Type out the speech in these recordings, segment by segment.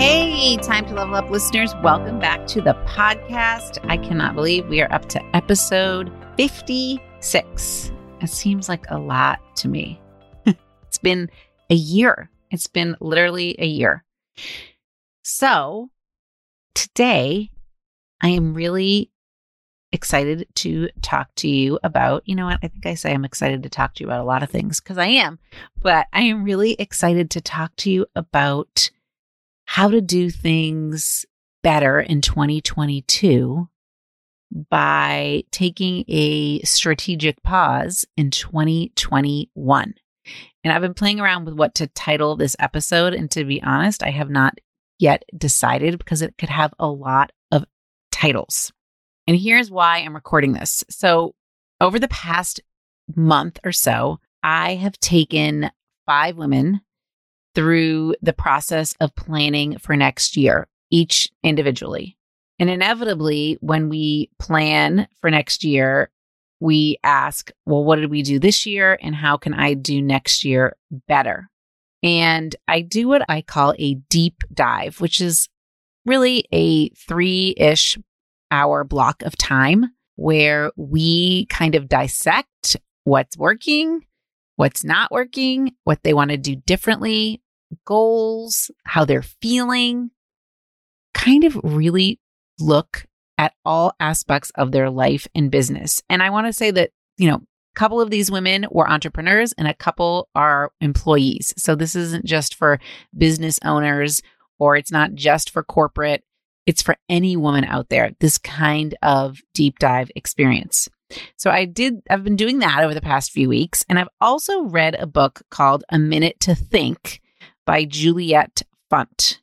Hey, time to level up listeners. Welcome back to the podcast. I cannot believe we are up to episode 56. It seems like a lot to me. it's been a year. It's been literally a year. So today, I am really excited to talk to you about, you know what? I think I say I'm excited to talk to you about a lot of things because I am, but I am really excited to talk to you about how to do things better in 2022 by taking a strategic pause in 2021. And I've been playing around with what to title this episode. And to be honest, I have not yet decided because it could have a lot of titles. And here's why I'm recording this. So, over the past month or so, I have taken five women through the process of planning for next year, each individually. And inevitably, when we plan for next year, we ask, well, what did we do this year? And how can I do next year better? And I do what I call a deep dive, which is really a three ish hour block of time where we kind of dissect what's working, what's not working, what they want to do differently, goals, how they're feeling, kind of really look at all aspects of their life and business. And I want to say that, you know, a couple of these women were entrepreneurs and a couple are employees. So this isn't just for business owners or it's not just for corporate. It's for any woman out there, this kind of deep dive experience. So I did, I've been doing that over the past few weeks. And I've also read a book called A Minute to Think by Juliet Funt.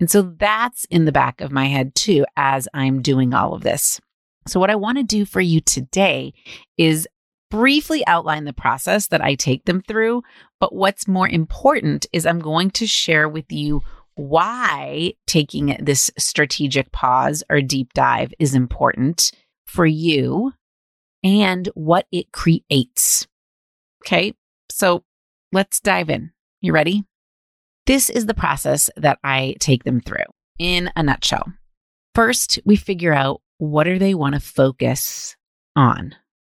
And so that's in the back of my head too as I'm doing all of this. So, what I want to do for you today is briefly outline the process that I take them through. But what's more important is I'm going to share with you why taking this strategic pause or deep dive is important for you and what it creates. Okay, so let's dive in. You ready? This is the process that I take them through in a nutshell. First, we figure out what do they want to focus on?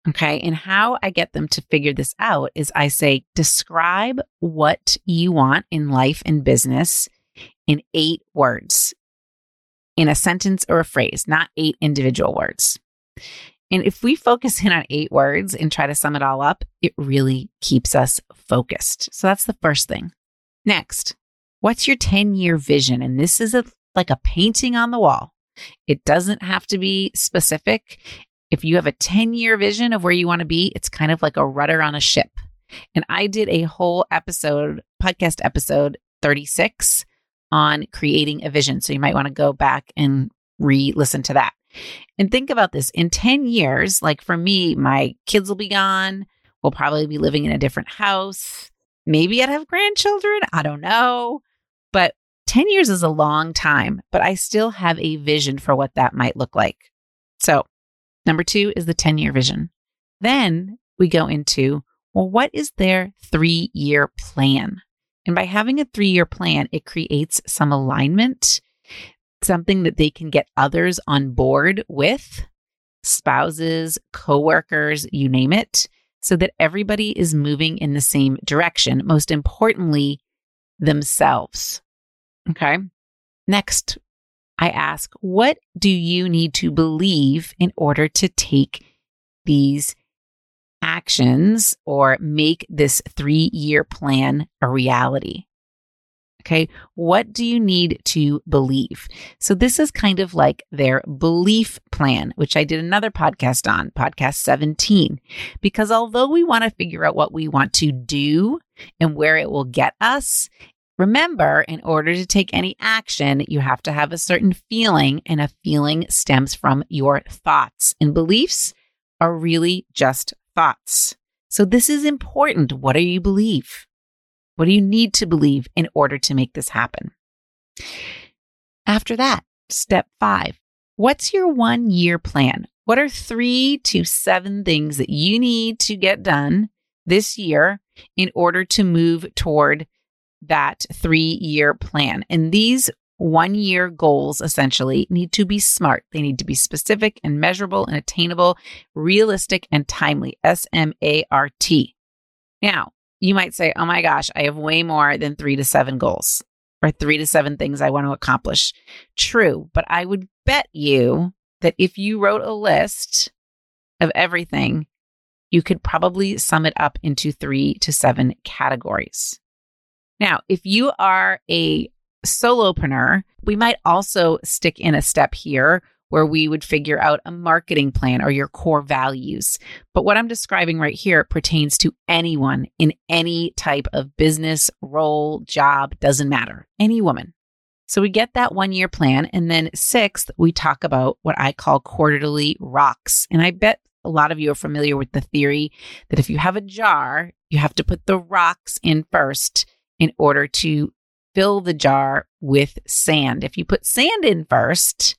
Okay. And how I get them to figure this out is I say, describe what you want in life and business in eight words, in a sentence or a phrase, not eight individual words. And if we focus in on eight words and try to sum it all up, it really keeps us focused. So that's the first thing. Next, What's your 10 year vision? And this is a, like a painting on the wall. It doesn't have to be specific. If you have a 10 year vision of where you want to be, it's kind of like a rudder on a ship. And I did a whole episode, podcast episode 36 on creating a vision. So you might want to go back and re listen to that. And think about this in 10 years, like for me, my kids will be gone. We'll probably be living in a different house. Maybe I'd have grandchildren. I don't know. But 10 years is a long time, but I still have a vision for what that might look like. So, number two is the 10 year vision. Then we go into, well, what is their three year plan? And by having a three year plan, it creates some alignment, something that they can get others on board with spouses, coworkers, you name it, so that everybody is moving in the same direction. Most importantly, themselves. Okay. Next, I ask, what do you need to believe in order to take these actions or make this three year plan a reality? Okay. What do you need to believe? So, this is kind of like their belief plan, which I did another podcast on, podcast 17. Because although we want to figure out what we want to do and where it will get us, remember, in order to take any action, you have to have a certain feeling, and a feeling stems from your thoughts. And beliefs are really just thoughts. So, this is important. What do you believe? What do you need to believe in order to make this happen? After that, step five what's your one year plan? What are three to seven things that you need to get done this year in order to move toward that three year plan? And these one year goals essentially need to be smart. They need to be specific and measurable and attainable, realistic and timely. S M A R T. Now, you might say, oh my gosh, I have way more than three to seven goals or three to seven things I want to accomplish. True, but I would bet you that if you wrote a list of everything, you could probably sum it up into three to seven categories. Now, if you are a solopreneur, we might also stick in a step here where we would figure out a marketing plan or your core values. But what I'm describing right here pertains to anyone in any type of business, role, job, doesn't matter, any woman. So we get that one year plan. And then sixth, we talk about what I call quarterly rocks. And I bet a lot of you are familiar with the theory that if you have a jar, you have to put the rocks in first in order to fill the jar with sand. If you put sand in first,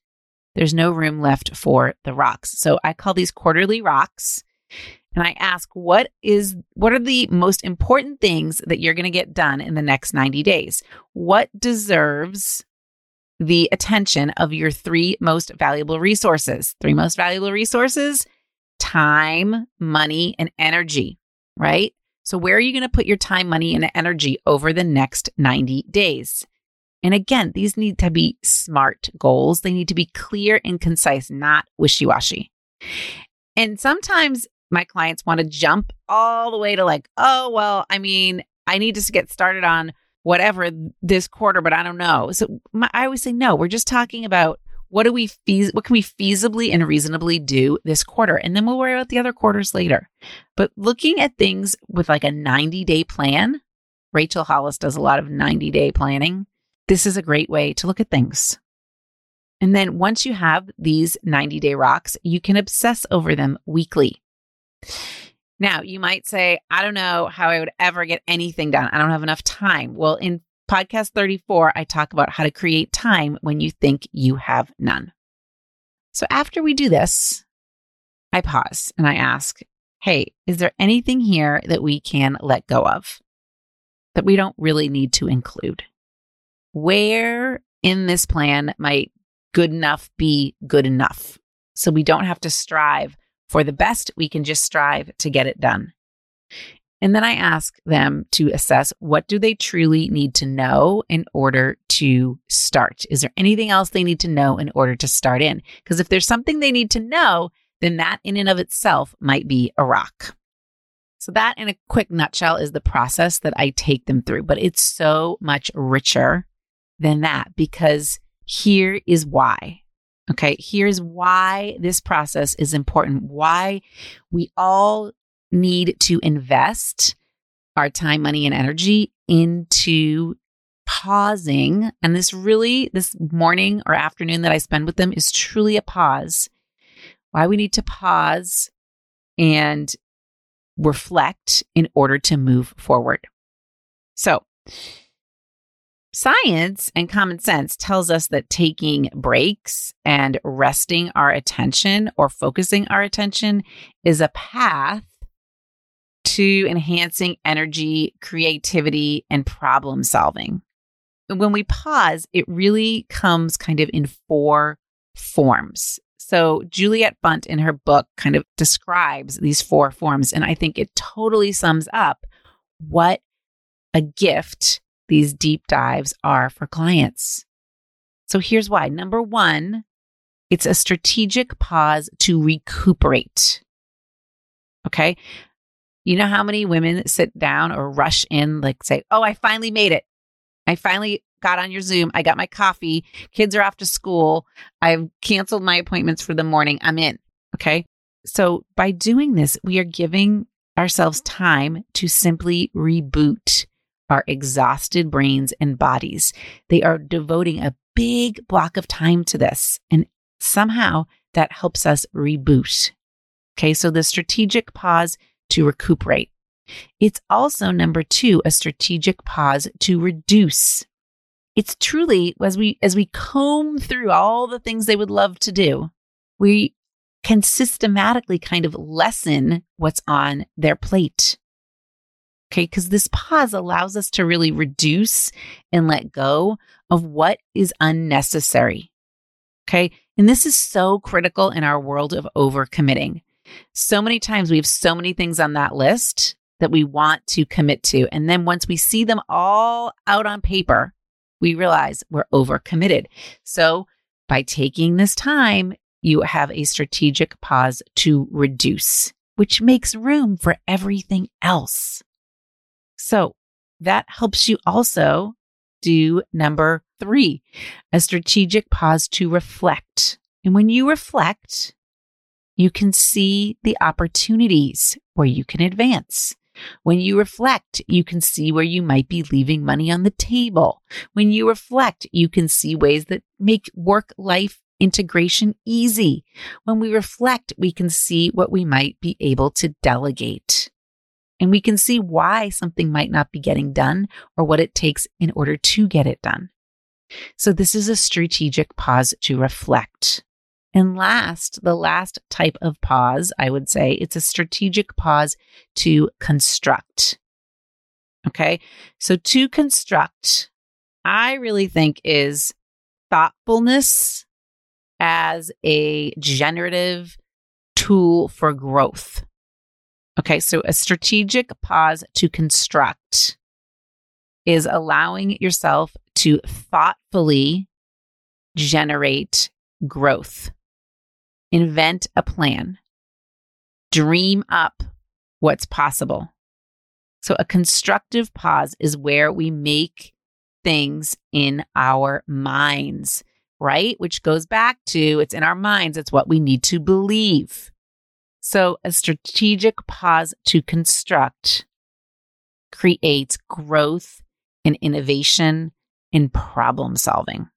there's no room left for the rocks. So I call these quarterly rocks and I ask what is what are the most important things that you're going to get done in the next 90 days? What deserves the attention of your three most valuable resources? Three most valuable resources: time, money, and energy, right? So where are you going to put your time, money, and energy over the next 90 days? And again, these need to be smart goals. They need to be clear and concise, not wishy washy. And sometimes my clients want to jump all the way to like, oh, well, I mean, I need to get started on whatever this quarter, but I don't know. So my, I always say, no, we're just talking about what do we feas- what can we feasibly and reasonably do this quarter and then we'll worry about the other quarters later but looking at things with like a 90 day plan rachel hollis does a lot of 90 day planning this is a great way to look at things. And then once you have these 90 day rocks, you can obsess over them weekly. Now, you might say, I don't know how I would ever get anything done. I don't have enough time. Well, in podcast 34, I talk about how to create time when you think you have none. So after we do this, I pause and I ask, Hey, is there anything here that we can let go of that we don't really need to include? Where in this plan might good enough be good enough. So we don't have to strive for the best. We can just strive to get it done. And then I ask them to assess what do they truly need to know in order to start? Is there anything else they need to know in order to start in? Because if there's something they need to know, then that in and of itself might be a rock. So that in a quick nutshell is the process that I take them through, but it's so much richer than that because here is why. Okay, here's why this process is important, why we all need to invest our time, money, and energy into pausing. And this really, this morning or afternoon that I spend with them is truly a pause. Why we need to pause and reflect in order to move forward. So, Science and common sense tells us that taking breaks and resting our attention or focusing our attention is a path to enhancing energy, creativity, and problem solving. When we pause, it really comes kind of in four forms. So, Juliet Funt in her book kind of describes these four forms, and I think it totally sums up what a gift these deep dives are for clients. So here's why. Number one, it's a strategic pause to recuperate. Okay. You know how many women sit down or rush in, like say, Oh, I finally made it. I finally got on your Zoom. I got my coffee. Kids are off to school. I've canceled my appointments for the morning. I'm in. Okay. So by doing this, we are giving ourselves time to simply reboot our exhausted brains and bodies. They are devoting a big block of time to this. And somehow that helps us reboot. Okay. So the strategic pause to recuperate. It's also number two, a strategic pause to reduce. It's truly as we, as we comb through all the things they would love to do, we can systematically kind of lessen what's on their plate. Okay. Because this pause allows us to really reduce and let go of what is unnecessary. Okay. And this is so critical in our world of overcommitting. So many times we have so many things on that list that we want to commit to. And then once we see them all out on paper, we realize we're overcommitted. So by taking this time, you have a strategic pause to reduce, which makes room for everything else. So that helps you also do number three, a strategic pause to reflect. And when you reflect, you can see the opportunities where you can advance. When you reflect, you can see where you might be leaving money on the table. When you reflect, you can see ways that make work life integration easy. When we reflect, we can see what we might be able to delegate. And we can see why something might not be getting done or what it takes in order to get it done. So this is a strategic pause to reflect. And last, the last type of pause, I would say it's a strategic pause to construct. Okay. So to construct, I really think is thoughtfulness as a generative tool for growth. Okay, so a strategic pause to construct is allowing yourself to thoughtfully generate growth, invent a plan, dream up what's possible. So, a constructive pause is where we make things in our minds, right? Which goes back to it's in our minds, it's what we need to believe. So, a strategic pause to construct creates growth and innovation in problem solving.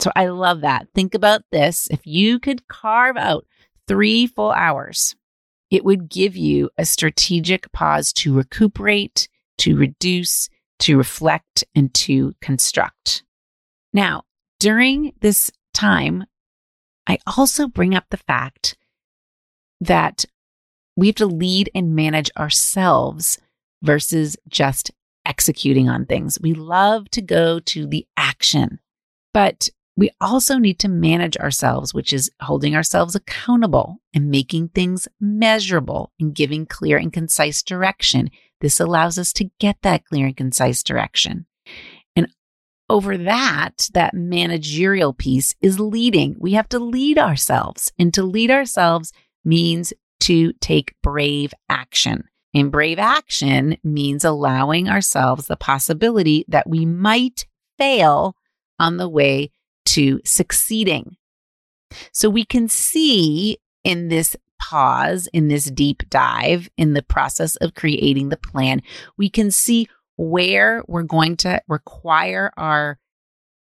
So, I love that. Think about this. If you could carve out three full hours, it would give you a strategic pause to recuperate, to reduce, to reflect, and to construct. Now, during this time, I also bring up the fact that we have to lead and manage ourselves versus just executing on things. We love to go to the action, but we also need to manage ourselves, which is holding ourselves accountable and making things measurable and giving clear and concise direction. This allows us to get that clear and concise direction. And over that, that managerial piece is leading. We have to lead ourselves and to lead ourselves means to take brave action. And brave action means allowing ourselves the possibility that we might fail on the way to succeeding. So we can see in this pause, in this deep dive, in the process of creating the plan, we can see where we're going to require our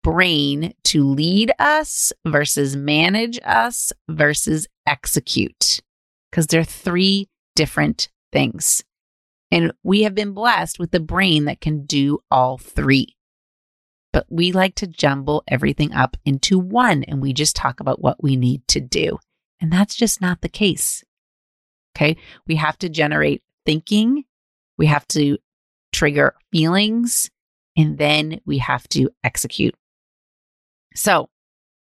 brain to lead us versus manage us versus execute because they're three different things. And we have been blessed with the brain that can do all three. but we like to jumble everything up into one and we just talk about what we need to do. And that's just not the case. Okay. We have to generate thinking, we have to trigger feelings, and then we have to execute. So,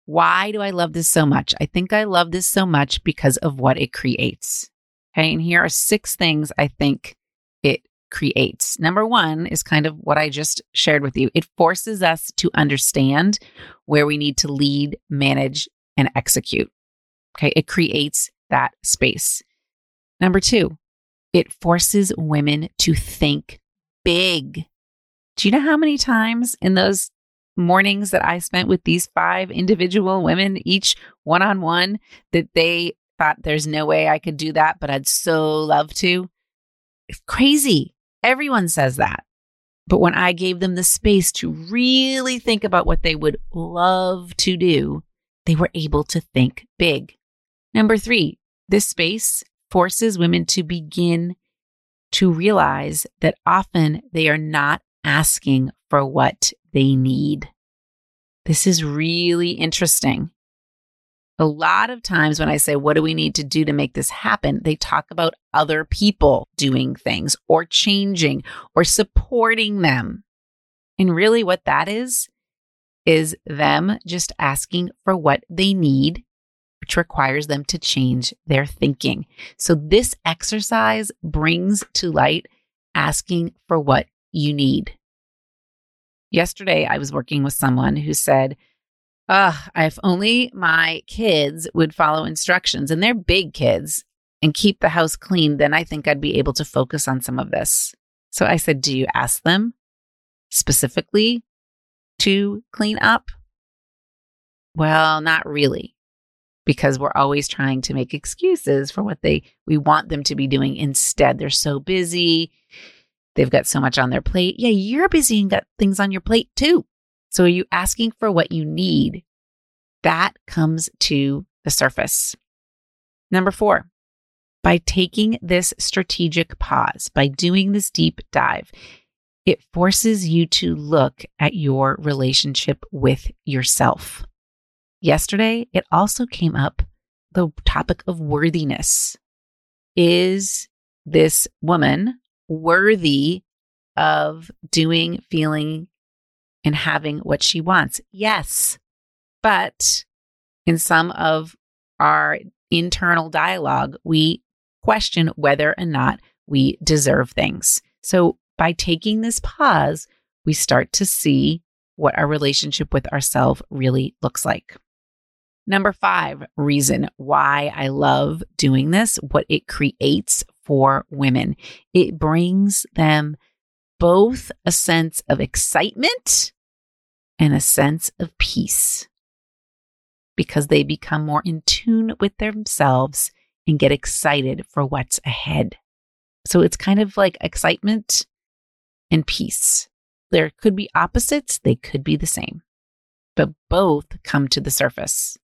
why do I love this so much? I think I love this so much because of what it creates. Okay. And here are six things I think it creates. Number one is kind of what I just shared with you. It forces us to understand where we need to lead, manage, and execute. Okay. It creates that space. Number two, it forces women to think big. Do you know how many times in those mornings that I spent with these five individual women, each one on one, that they thought there's no way I could do that, but I'd so love to? It's crazy. Everyone says that. But when I gave them the space to really think about what they would love to do, they were able to think big. Number three, this space forces women to begin to realize that often they are not asking for what they need. This is really interesting. A lot of times when I say, What do we need to do to make this happen? they talk about other people doing things or changing or supporting them. And really, what that is, is them just asking for what they need, which requires them to change their thinking. So, this exercise brings to light asking for what you need. Yesterday, I was working with someone who said, Ugh, if only my kids would follow instructions and they're big kids and keep the house clean, then I think I'd be able to focus on some of this. So I said, Do you ask them specifically to clean up? Well, not really, because we're always trying to make excuses for what they we want them to be doing instead. They're so busy. They've got so much on their plate. Yeah, you're busy and got things on your plate too. So are you asking for what you need? That comes to the surface. Number four, by taking this strategic pause, by doing this deep dive, it forces you to look at your relationship with yourself. Yesterday, it also came up the topic of worthiness. Is this woman worthy of doing, feeling, and having what she wants. Yes. But in some of our internal dialogue, we question whether or not we deserve things. So by taking this pause, we start to see what our relationship with ourselves really looks like. Number five reason why I love doing this, what it creates for women. It brings them both a sense of excitement and a sense of peace because they become more in tune with themselves and get excited for what's ahead. So it's kind of like excitement and peace. There could be opposites, they could be the same, but both come to the surface.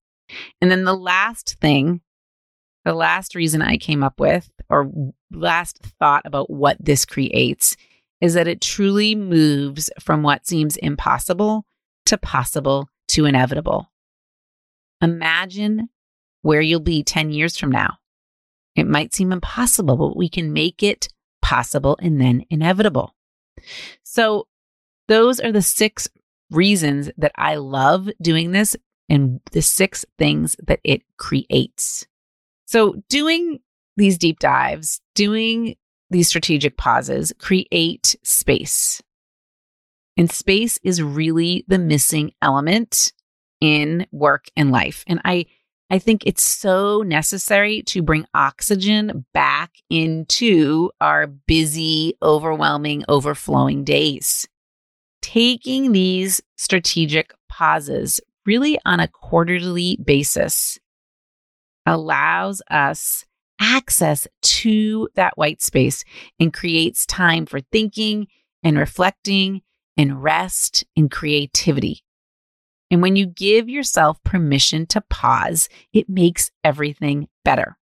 And then the last thing, the last reason I came up with, or last thought about what this creates, is that it truly moves from what seems impossible to possible to inevitable. Imagine where you'll be 10 years from now. It might seem impossible, but we can make it possible and then inevitable. So, those are the six reasons that I love doing this and the six things that it creates. So, doing these deep dives, doing these strategic pauses create space. And space is really the missing element in work and life. And I I think it's so necessary to bring oxygen back into our busy, overwhelming, overflowing days. Taking these strategic pauses really on a quarterly basis allows us access to that white space and creates time for thinking and reflecting and rest and creativity. And when you give yourself permission to pause, it makes everything better.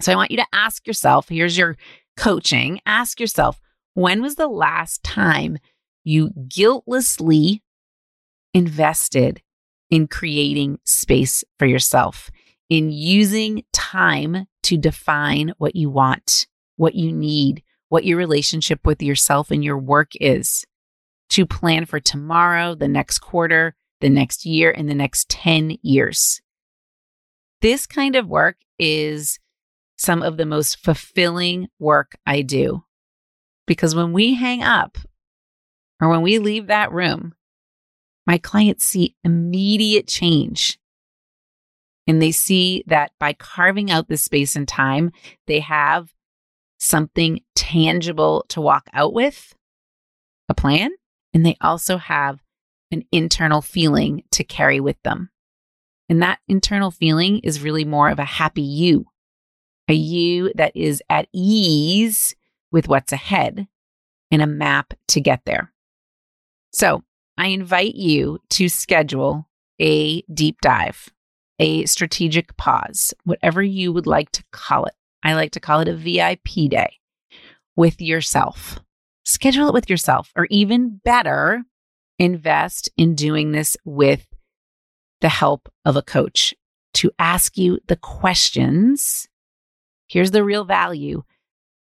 So I want you to ask yourself here's your coaching ask yourself, when was the last time you guiltlessly invested in creating space for yourself, in using time to define what you want, what you need, what your relationship with yourself and your work is, to plan for tomorrow, the next quarter, the next year, and the next 10 years. This kind of work is some of the most fulfilling work I do. Because when we hang up or when we leave that room, my clients see immediate change. And they see that by carving out this space and time, they have something tangible to walk out with, a plan, and they also have an internal feeling to carry with them. And that internal feeling is really more of a happy you, a you that is at ease with what's ahead and a map to get there. So I invite you to schedule a deep dive, a strategic pause, whatever you would like to call it. I like to call it a VIP day with yourself. Schedule it with yourself, or even better, invest in doing this with the help of a coach to ask you the questions. Here's the real value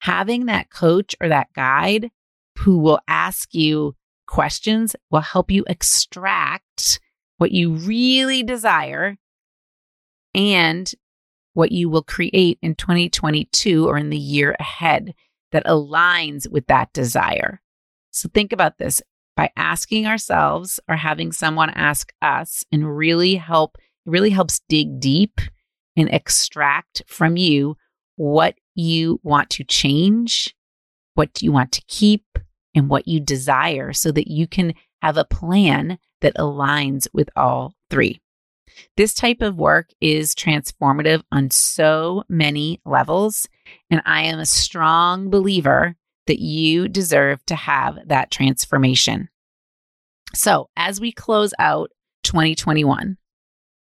having that coach or that guide who will ask you questions will help you extract what you really desire and what you will create in 2022 or in the year ahead that aligns with that desire. So think about this by asking ourselves or having someone ask us and really help, it really helps dig deep and extract from you what you want to change, what you want to keep, and what you desire so that you can have a plan that aligns with all three. This type of work is transformative on so many levels. And I am a strong believer that you deserve to have that transformation. So, as we close out 2021,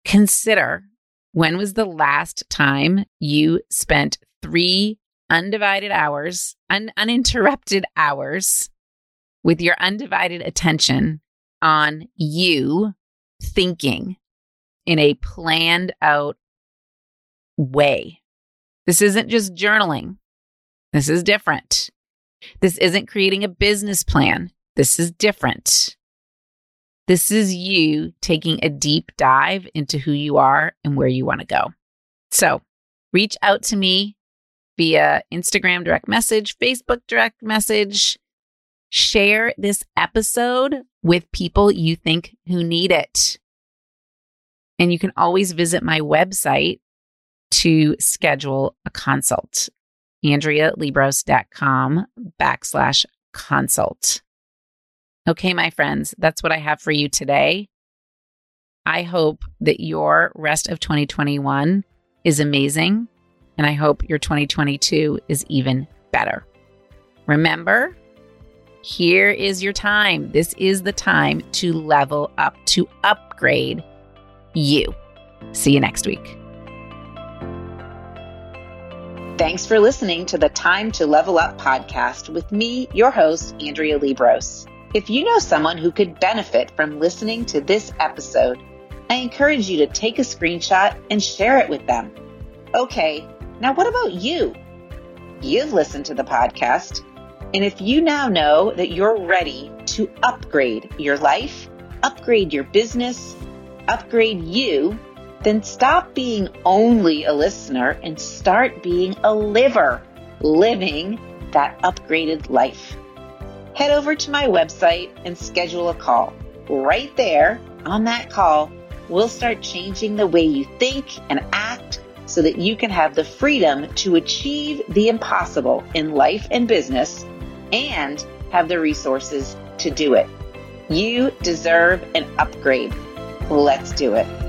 consider when was the last time you spent three undivided hours, un- uninterrupted hours with your undivided attention on you thinking in a planned out way. This isn't just journaling. This is different. This isn't creating a business plan. This is different. This is you taking a deep dive into who you are and where you want to go. So reach out to me via Instagram direct message, Facebook direct message. Share this episode with people you think who need it. And you can always visit my website to schedule a consult, AndreaLiebross.com backslash consult. Okay, my friends, that's what I have for you today. I hope that your rest of 2021 is amazing, and I hope your 2022 is even better. Remember, here is your time. This is the time to level up, to upgrade you. See you next week. Thanks for listening to the Time to Level Up podcast with me, your host, Andrea Liebross. If you know someone who could benefit from listening to this episode, I encourage you to take a screenshot and share it with them. Okay, now what about you? You've listened to the podcast, and if you now know that you're ready to upgrade your life, upgrade your business, upgrade you, then stop being only a listener and start being a liver, living that upgraded life. Head over to my website and schedule a call. Right there on that call, we'll start changing the way you think and act so that you can have the freedom to achieve the impossible in life and business and have the resources to do it. You deserve an upgrade. Let's do it.